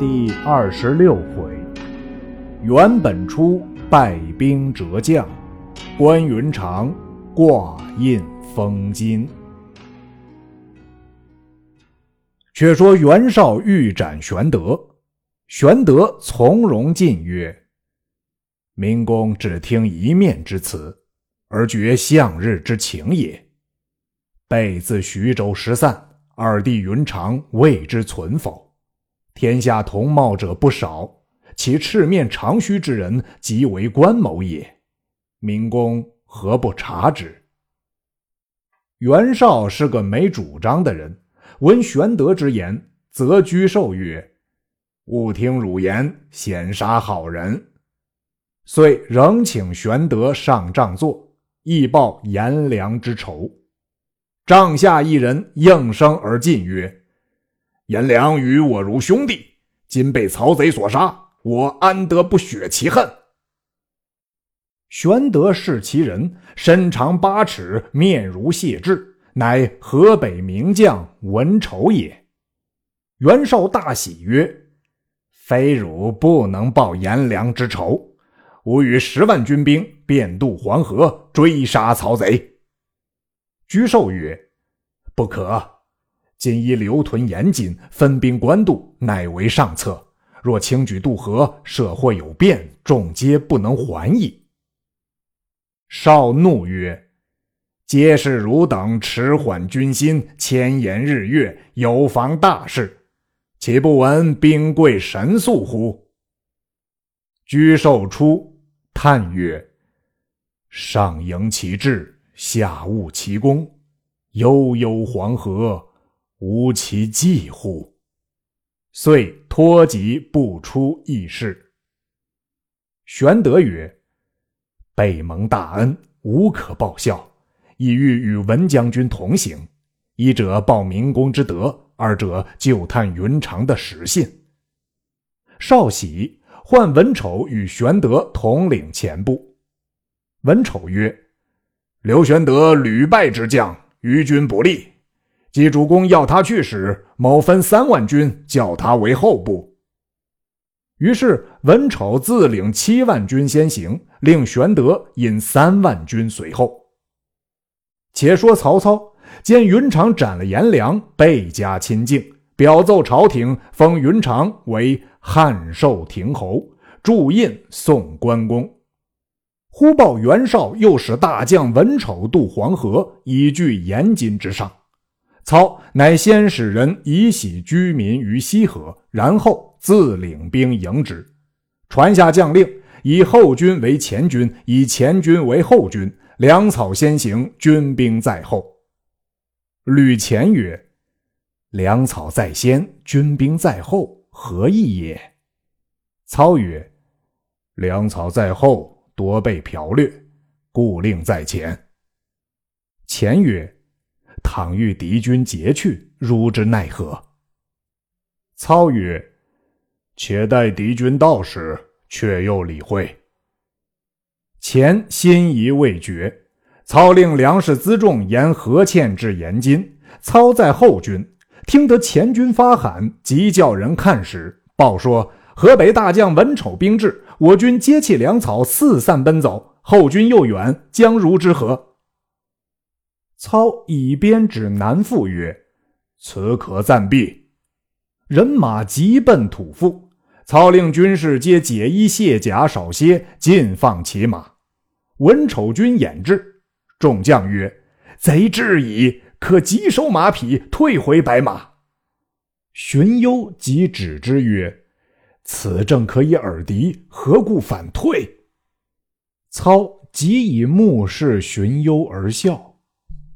第二十六回，袁本初败兵折将，关云长挂印封金。却说袁绍欲斩玄德，玄德从容进曰：“明公只听一面之词，而觉向日之情也。备自徐州失散。”二弟云长未知存否？天下同茂者不少，其赤面长须之人，即为关某也。明公何不察之？袁绍是个没主张的人，闻玄德之言，则居受曰：“勿听汝言，先杀好人。”遂仍请玄德上帐坐，以报颜良之仇。帐下一人应声而进曰：“颜良与我如兄弟，今被曹贼所杀，我安得不雪其恨？”玄德视其人，身长八尺，面如谢志，乃河北名将文丑也。袁绍大喜曰：“非汝不能报颜良之仇，吾与十万军兵便渡黄河，追杀曹贼。”沮授曰：“不可，今依留屯严谨，分兵官渡，乃为上策。若轻举渡河，社会有变，众皆不能还矣。”少怒曰：“皆是汝等迟缓军心，迁延日月，有妨大事，岂不闻兵贵神速乎？”居寿出，叹曰：“上迎其志，下务其功。”悠悠黄河，无其迹乎？遂托疾不出议事。玄德曰：“备蒙大恩，无可报效，意欲与文将军同行。一者报明公之德，二者就探云长的实信。”少喜，唤文丑与玄德统领前部。文丑曰：“刘玄德屡败之将。”于军不利，即主公要他去时，某分三万军，叫他为后部。于是文丑自领七万军先行，令玄德引三万军随后。且说曹操见云长斩了颜良，倍加亲敬，表奏朝廷，封云长为汉寿亭侯，铸印送关公。忽报袁绍又使大将文丑渡黄河，以据延津之上。操乃先使人以喜居民于西河，然后自领兵迎之。传下将令，以后军为前军，以前军为后军。粮草先行，军兵在后。吕虔曰：“粮草在先，军兵在后，何意也？”操曰：“粮草在后。”多被剽掠，故令在前。前曰：“倘遇敌军劫去，如之奈何？”操曰：“且待敌军到时，却又理会。”前心疑未决，操令粮食辎重沿河堑至延津。操在后军，听得前军发喊，即叫人看时，报说河北大将文丑兵至。我军接弃粮草，四散奔走，后军又远，将如之何？操以鞭指南阜曰：“此可暂避。”人马急奔土阜。操令军士皆解衣卸甲，少歇，尽放骑马。文丑军掩至，众将曰：“贼至矣，可急收马匹，退回白马。”荀攸即止之曰。此正可以耳敌，何故反退？操即以目视荀攸而笑，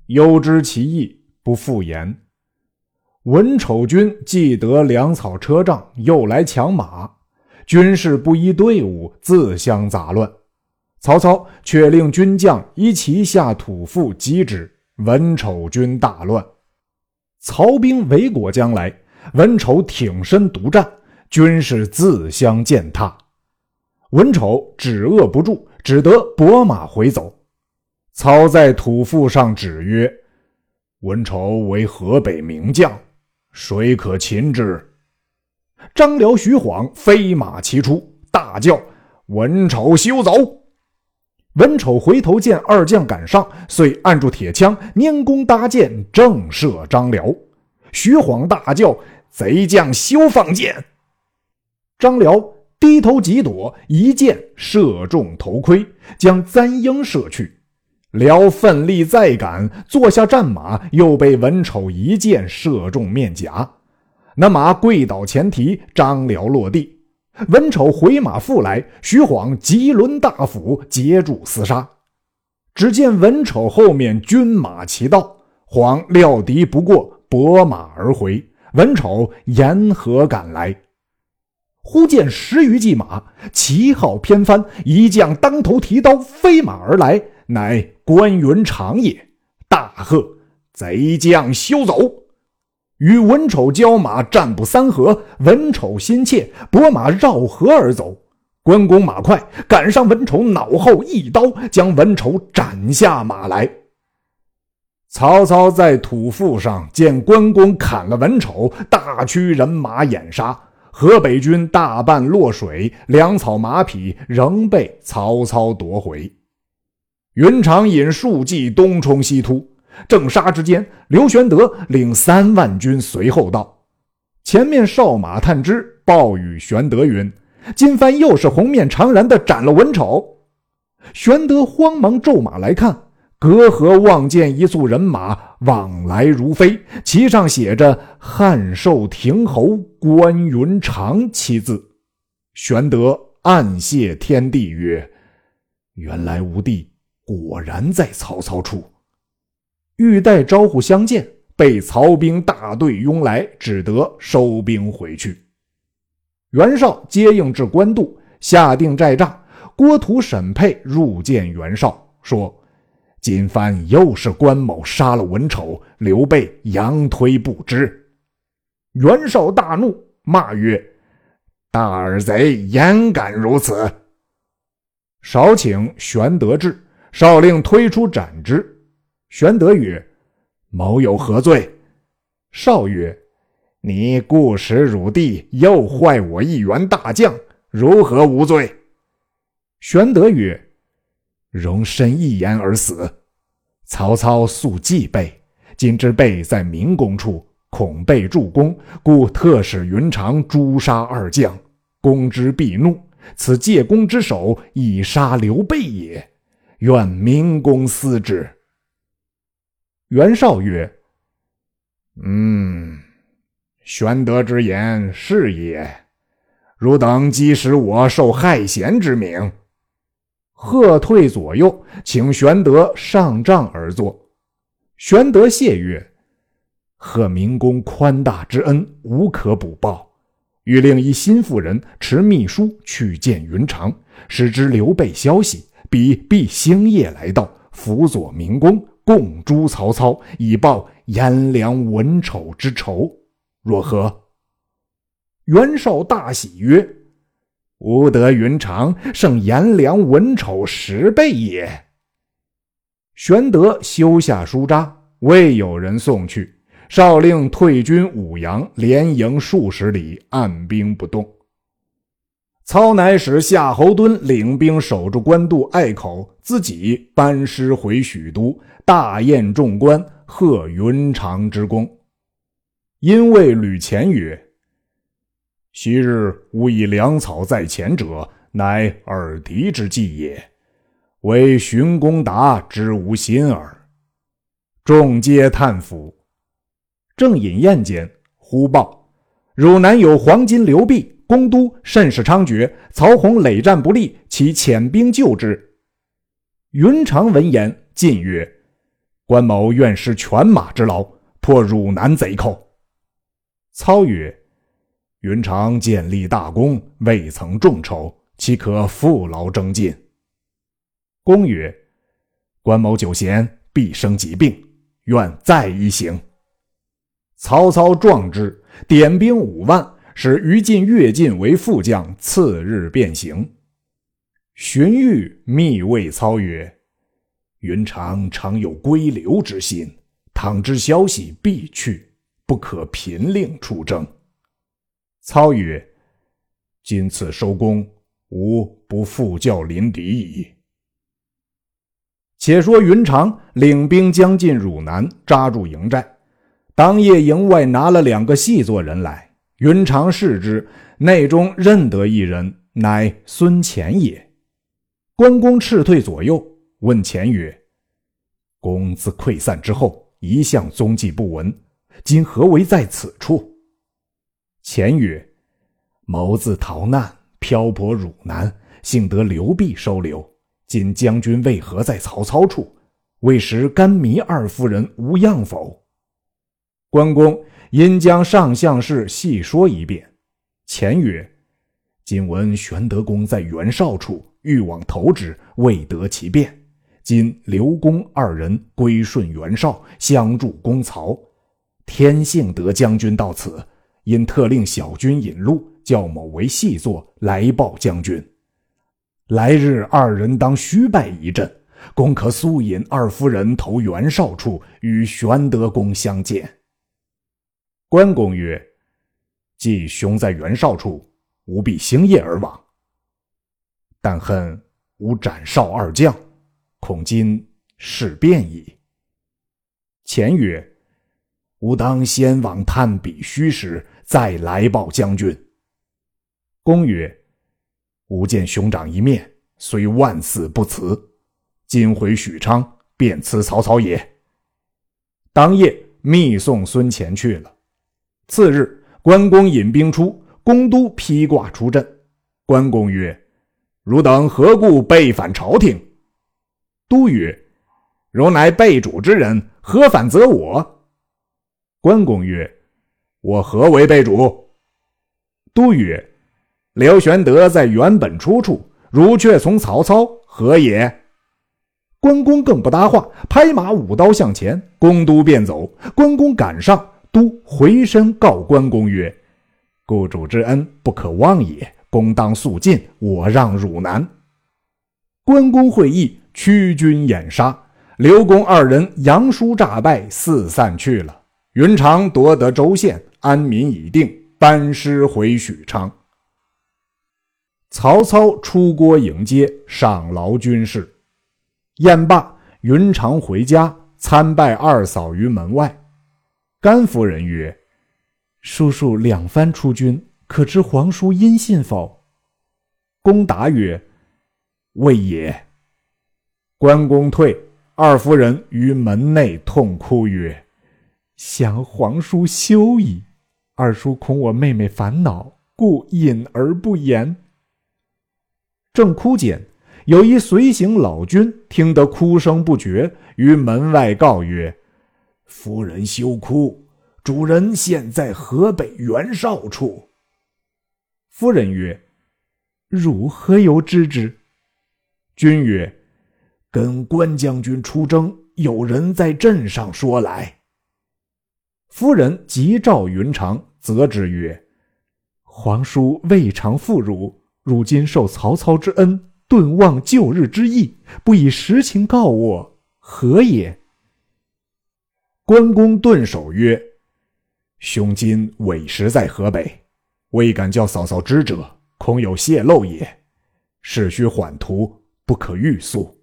忧知其意，不复言。文丑军既得粮草车仗，又来抢马，军士不依队伍，自相杂乱。曹操却令军将依旗下土阜击之，文丑军大乱。曹兵围裹将来，文丑挺身独战。军士自相践踏，文丑止遏不住，只得拨马回走。操在土阜上指曰：“文丑为河北名将，谁可擒之？”张辽、徐晃飞马齐出，大叫：“文丑休走！”文丑回头见二将赶上，遂按住铁枪，拈弓搭箭，正射张辽。徐晃大叫：“贼将休放箭！”张辽低头急躲，一箭射中头盔，将簪缨射去。辽奋力再赶，坐下战马，又被文丑一箭射中面颊。那马跪倒前蹄，张辽落地。文丑回马复来，徐晃急抡大斧截住厮杀。只见文丑后面军马齐到，晃料敌不过，拨马而回。文丑沿河赶来，忽见十余骑马，旗号偏翻，一将当头提刀飞马而来。乃关云长也，大喝：“贼将休走！”与文丑交马，战不三合。文丑心切，拨马绕河而走。关公马快，赶上文丑脑后一刀，将文丑斩下马来。曹操在土阜上见关公砍了文丑，大驱人马掩杀。河北军大半落水，粮草马匹仍被曹操夺回。云长引数骑东冲西突，正杀之间，刘玄德领三万军随后到。前面哨马探知，报与玄德云：“今番又是红面长髯的斩了文丑。”玄德慌忙骤马来看，隔河望见一簇人马往来如飞，旗上写着“汉寿亭侯关云长”七字。玄德暗谢天地曰：“原来吾弟。”果然在曹操处，欲待招呼相见，被曹兵大队拥来，只得收兵回去。袁绍接应至官渡，下定寨栅。郭图、沈沛入见袁绍，说：“今番又是关某杀了文丑，刘备佯推不知。”袁绍大怒，骂曰：“大耳贼，焉敢如此！”少请玄德至。少令推出斩之。玄德曰：“某有何罪？”少曰：“你故使汝弟，又坏我一员大将，如何无罪？”玄德曰：“容身一言而死。曹操素忌备，今知备在明公处，恐被助攻，故特使云长诛杀二将。公之必怒，此借公之手，以杀刘备也。”愿明公思之。袁绍曰：“嗯，玄德之言是也。汝等即使我受害贤之名。”喝退左右，请玄德上帐而坐。玄德谢曰：“贺明公宽大之恩，无可补报。欲令一心腹人持密书去见云长，使之刘备消息。”彼必星夜来到，辅佐明公，共诛曹操，以报颜良、文丑之仇，若何？袁绍大喜曰：“吾得云长，胜颜良、文丑十倍也。”玄德修下书札，未有人送去。少令退军五阳，连营数十里，按兵不动。操乃使夏侯惇领兵守住官渡隘口，自己班师回许都，大宴众官，贺云长之功。因谓吕虔曰：“昔日吾以粮草在前者，乃耳敌之计也。唯荀公达之无心耳。”众皆叹服。正饮宴间，忽报：汝南有黄金刘币。公都甚是猖獗，曹洪累战不利，其遣兵救之。云长闻言，进曰：“关某愿施犬马之劳，破汝南贼寇。”操曰：“云长建立大功，未曾众筹，岂可负劳征进？”公曰：“关某久闲，必生疾病，愿再一行。”曹操壮之，点兵五万。使于禁、乐进为副将，次日便行。荀彧密谓操曰：“云长常有归刘之心，倘知消息，必去，不可频令出征。”操曰：“今次收功，吾不复教临敌矣。”且说云长领兵将进汝南，扎住营寨。当夜营外拿了两个细作人来，云长视之，内中认得一人，乃孙乾也。关公斥退左右，问乾曰：“公自溃散之后，一向踪迹不闻，今何为在此处？”乾曰：“谋自逃难，漂泊汝南，幸得刘辟收留。今将军为何在曹操处？为时甘糜二夫人无恙否？”关公因将上相事细说一遍。前曰：“今闻玄德公在袁绍处。”欲往投之，未得其便。今刘公二人归顺袁绍，相助攻曹。天幸得将军到此，因特令小军引路，叫某为细作来报将军。来日二人当虚败一阵，公可速引二夫人投袁绍处，与玄德公相见。关公曰：“既兄在袁绍处，吾必星夜而往。”但恨吾斩绍二将，恐今事变矣。前曰：“吾当先往探彼虚实，再来报将军。”公曰：“吾见兄长一面，虽万死不辞。今回许昌，便辞曹操也。”当夜密送孙乾去了。次日，关公引兵出，公都披挂出阵。关公曰：汝等何故背反朝廷？都曰：“汝乃背主之人，何反责我？”关公曰：“我何为背主？”都曰：“刘玄德在原本出处，汝却从曹操，何也？”关公更不搭话，拍马舞刀向前，公都便走。关公赶上，都回身告关公曰：“故主之恩，不可忘也。”公当速进，我让汝南。关公会意，驱军掩杀。刘公二人杨叔诈败，四散去了。云长夺得州县，安民已定，班师回许昌。曹操出郭迎接，赏劳军士。宴罢，云长回家，参拜二嫂于门外。甘夫人曰：“叔叔两番出军。”可知皇叔音信否？公答曰：“未也。”关公退，二夫人于门内痛哭曰：“想皇叔休矣。二叔恐我妹妹烦恼，故隐而不言。”正哭间，有一随行老君听得哭声不绝，于门外告曰：“夫人休哭，主人现在河北袁绍处。”夫人曰：“汝何由知之？”君曰：“跟关将军出征，有人在镇上说来。”夫人急召云长，责之曰：“皇叔未尝负汝，如今受曹操之恩，顿忘旧日之义，不以实情告我，何也？”关公顿首曰：“兄今委实在河北。”未敢叫嫂嫂知者，恐有泄露也。事须缓图，不可欲速。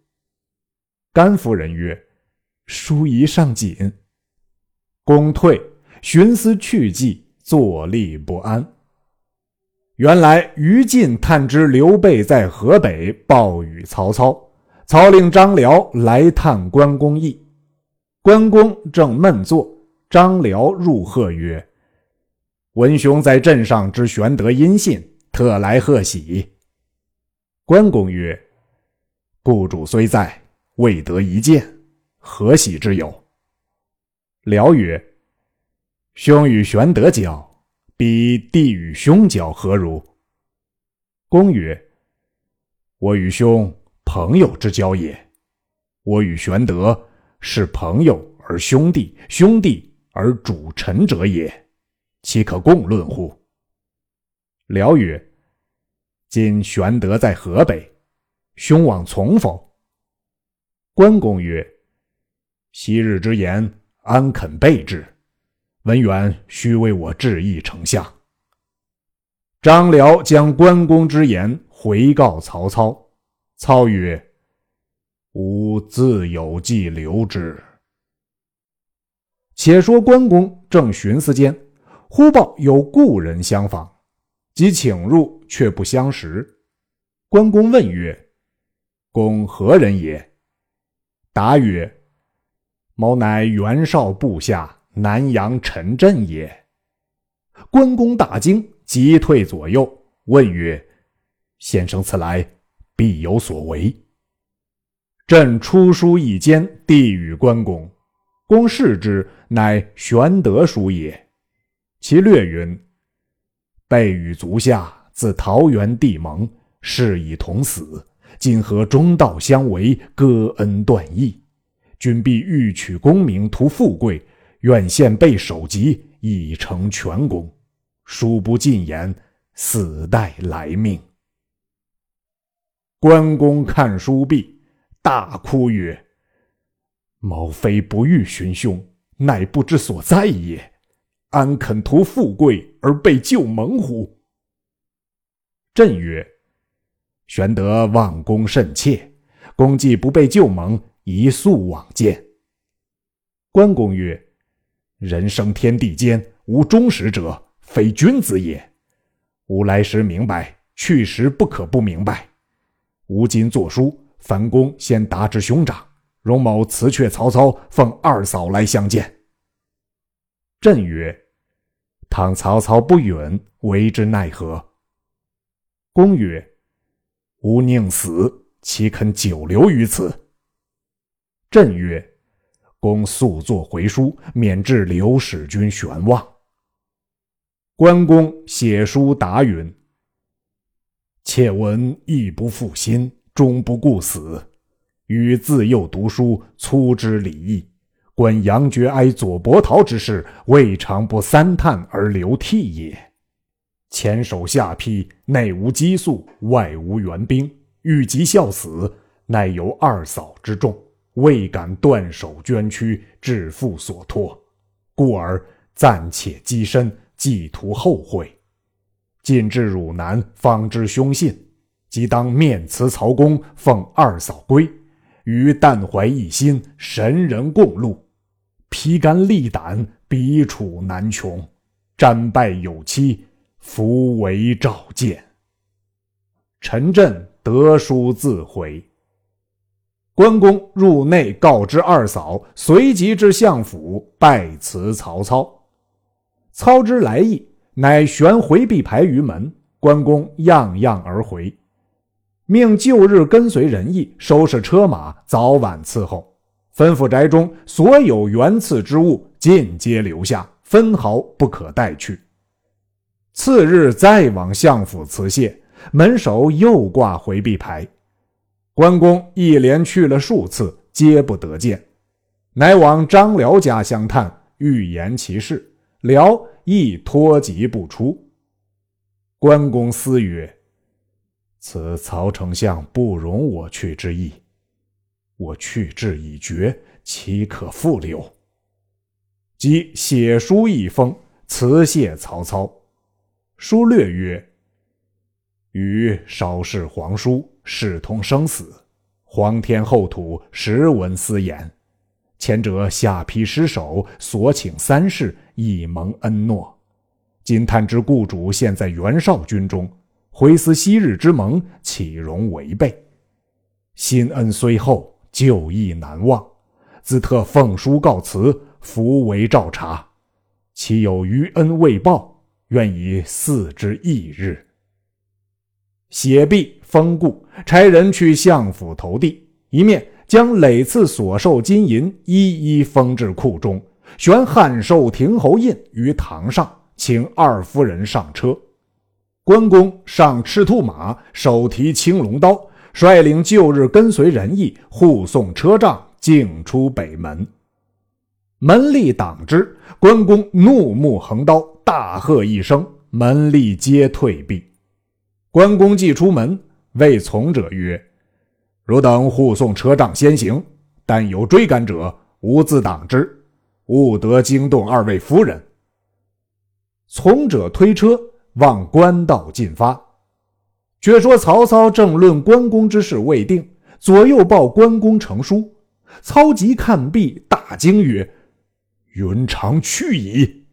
甘夫人曰：“书仪尚紧。”公退，寻思去计，坐立不安。原来于禁探知刘备在河北，报与曹操。操令张辽来探关公意。关公正闷坐，张辽入贺曰。文兄在镇上知玄德音信，特来贺喜。关公曰：“故主虽在，未得一见，何喜之有？”辽曰：“兄与玄德交，比弟与兄交何如？”公曰：“我与兄朋友之交也。我与玄德是朋友而兄弟，兄弟而主臣者也。”岂可共论乎？辽曰：“今玄德在河北，兄往从否？”关公曰：“昔日之言，安肯背之？文远须为我致意丞相。”张辽将关公之言回告曹操。操曰：“吾自有计留之。”且说关公正寻思间，忽报有故人相访，即请入，却不相识。关公问曰：“公何人也？”答曰：“某乃袁绍部下南阳陈震也。”关公大惊，急退左右，问曰：“先生此来，必有所为。”朕出书一笺，递与关公。公视之，乃玄德书也。其略云：“备与足下自桃园地盟。”誓以同死，今和中道相违，割恩断义。君必欲取功名，图富贵，愿献备首级，以成全功。殊不尽言，死待来命。关公看书毕，大哭曰：“某非不欲寻兄，乃不知所在也。安肯图富贵而被救盟乎？”朕曰。玄德望公甚切，公既不被救盟，宜速往见。关公曰：“人生天地间，无忠实者，非君子也。吾来时明白，去时不可不明白。吾今作书，樊公先达之兄长，荣某辞却曹操，奉二嫂来相见。”朕曰：“倘曹操不允，为之奈何？”公曰：吾宁死，岂肯久留于此？朕曰：“公速作回书，免致刘使君悬望。”关公写书答云：“妾闻义不负心，终不顾死。与自幼读书，粗知礼义。观杨觉哀左伯桃之事，未尝不三叹而流涕也。”前手下邳，内无激素，外无援兵，欲急效死，乃由二嫂之众，未敢断手捐躯，致父所托，故而暂且积身，寄图后会。进至汝南，方知凶信，即当面辞曹公，奉二嫂归，与但怀一心，神人共戮，披肝沥胆，彼楚难穷，战败有期。夫为召见。陈震得书自回。关公入内告知二嫂，随即至相府拜辞曹操。操之来意，乃悬回避牌于门。关公样样而回，命旧日跟随仁义收拾车马，早晚伺候。吩咐宅中所有原赐之物尽皆留下，分毫不可带去。次日再往相府辞谢，门首又挂回避牌。关公一连去了数次，皆不得见，乃往张辽家相探，欲言其事。辽亦托疾不出。关公思曰：“此曹丞相不容我去之意，我去志已决，岂可复留？”即写书一封，辞谢曹操。书略曰：“余稍视皇叔，视通生死，皇天厚土，实闻私言。前者下邳失守，所请三世，以蒙恩诺。今探知故主现在袁绍军中，回思昔日之盟，岂容违背？新恩虽厚，旧义难忘。自特奉书告辞，伏为照察。岂有余恩未报？”愿以嗣之翌日。写毕封固，差人去相府投递，一面将累次所受金银一一封至库中，悬汉寿亭侯印于堂上，请二夫人上车。关公上赤兔马，手提青龙刀，率领旧日跟随仁义护送车仗，径出北门。门吏挡之，关公怒目横刀。大喝一声，门吏皆退避。关公既出门，谓从者曰：“汝等护送车仗先行，但有追赶者，吾自挡之，勿得惊动二位夫人。”从者推车，往官道进发。却说曹操正论关公之事未定，左右报关公成书。操急看毕，大惊曰：“云长去矣！”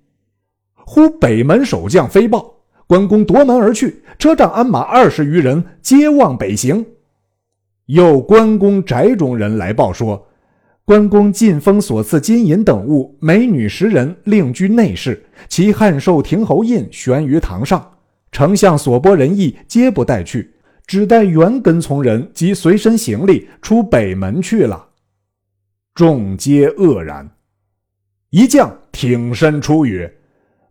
忽北门守将飞报，关公夺门而去，车仗鞍马二十余人，皆望北行。又关公宅中人来报说，关公进封所赐金银等物，美女十人，另居内室，其汉寿亭侯印悬于堂上。丞相所拨人意皆不带去，只带原跟从人及随身行李出北门去了。众皆愕然。一将挺身出曰：“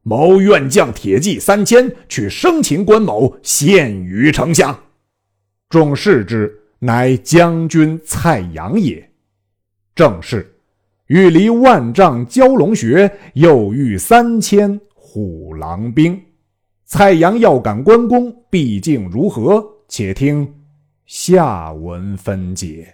某愿将铁骑三千，去生擒关某，献于丞相。”众视之，乃将军蔡阳也。正是：“欲离万丈蛟龙穴，又遇三千虎狼兵。”蔡阳要赶关公，毕竟如何？且听下文分解。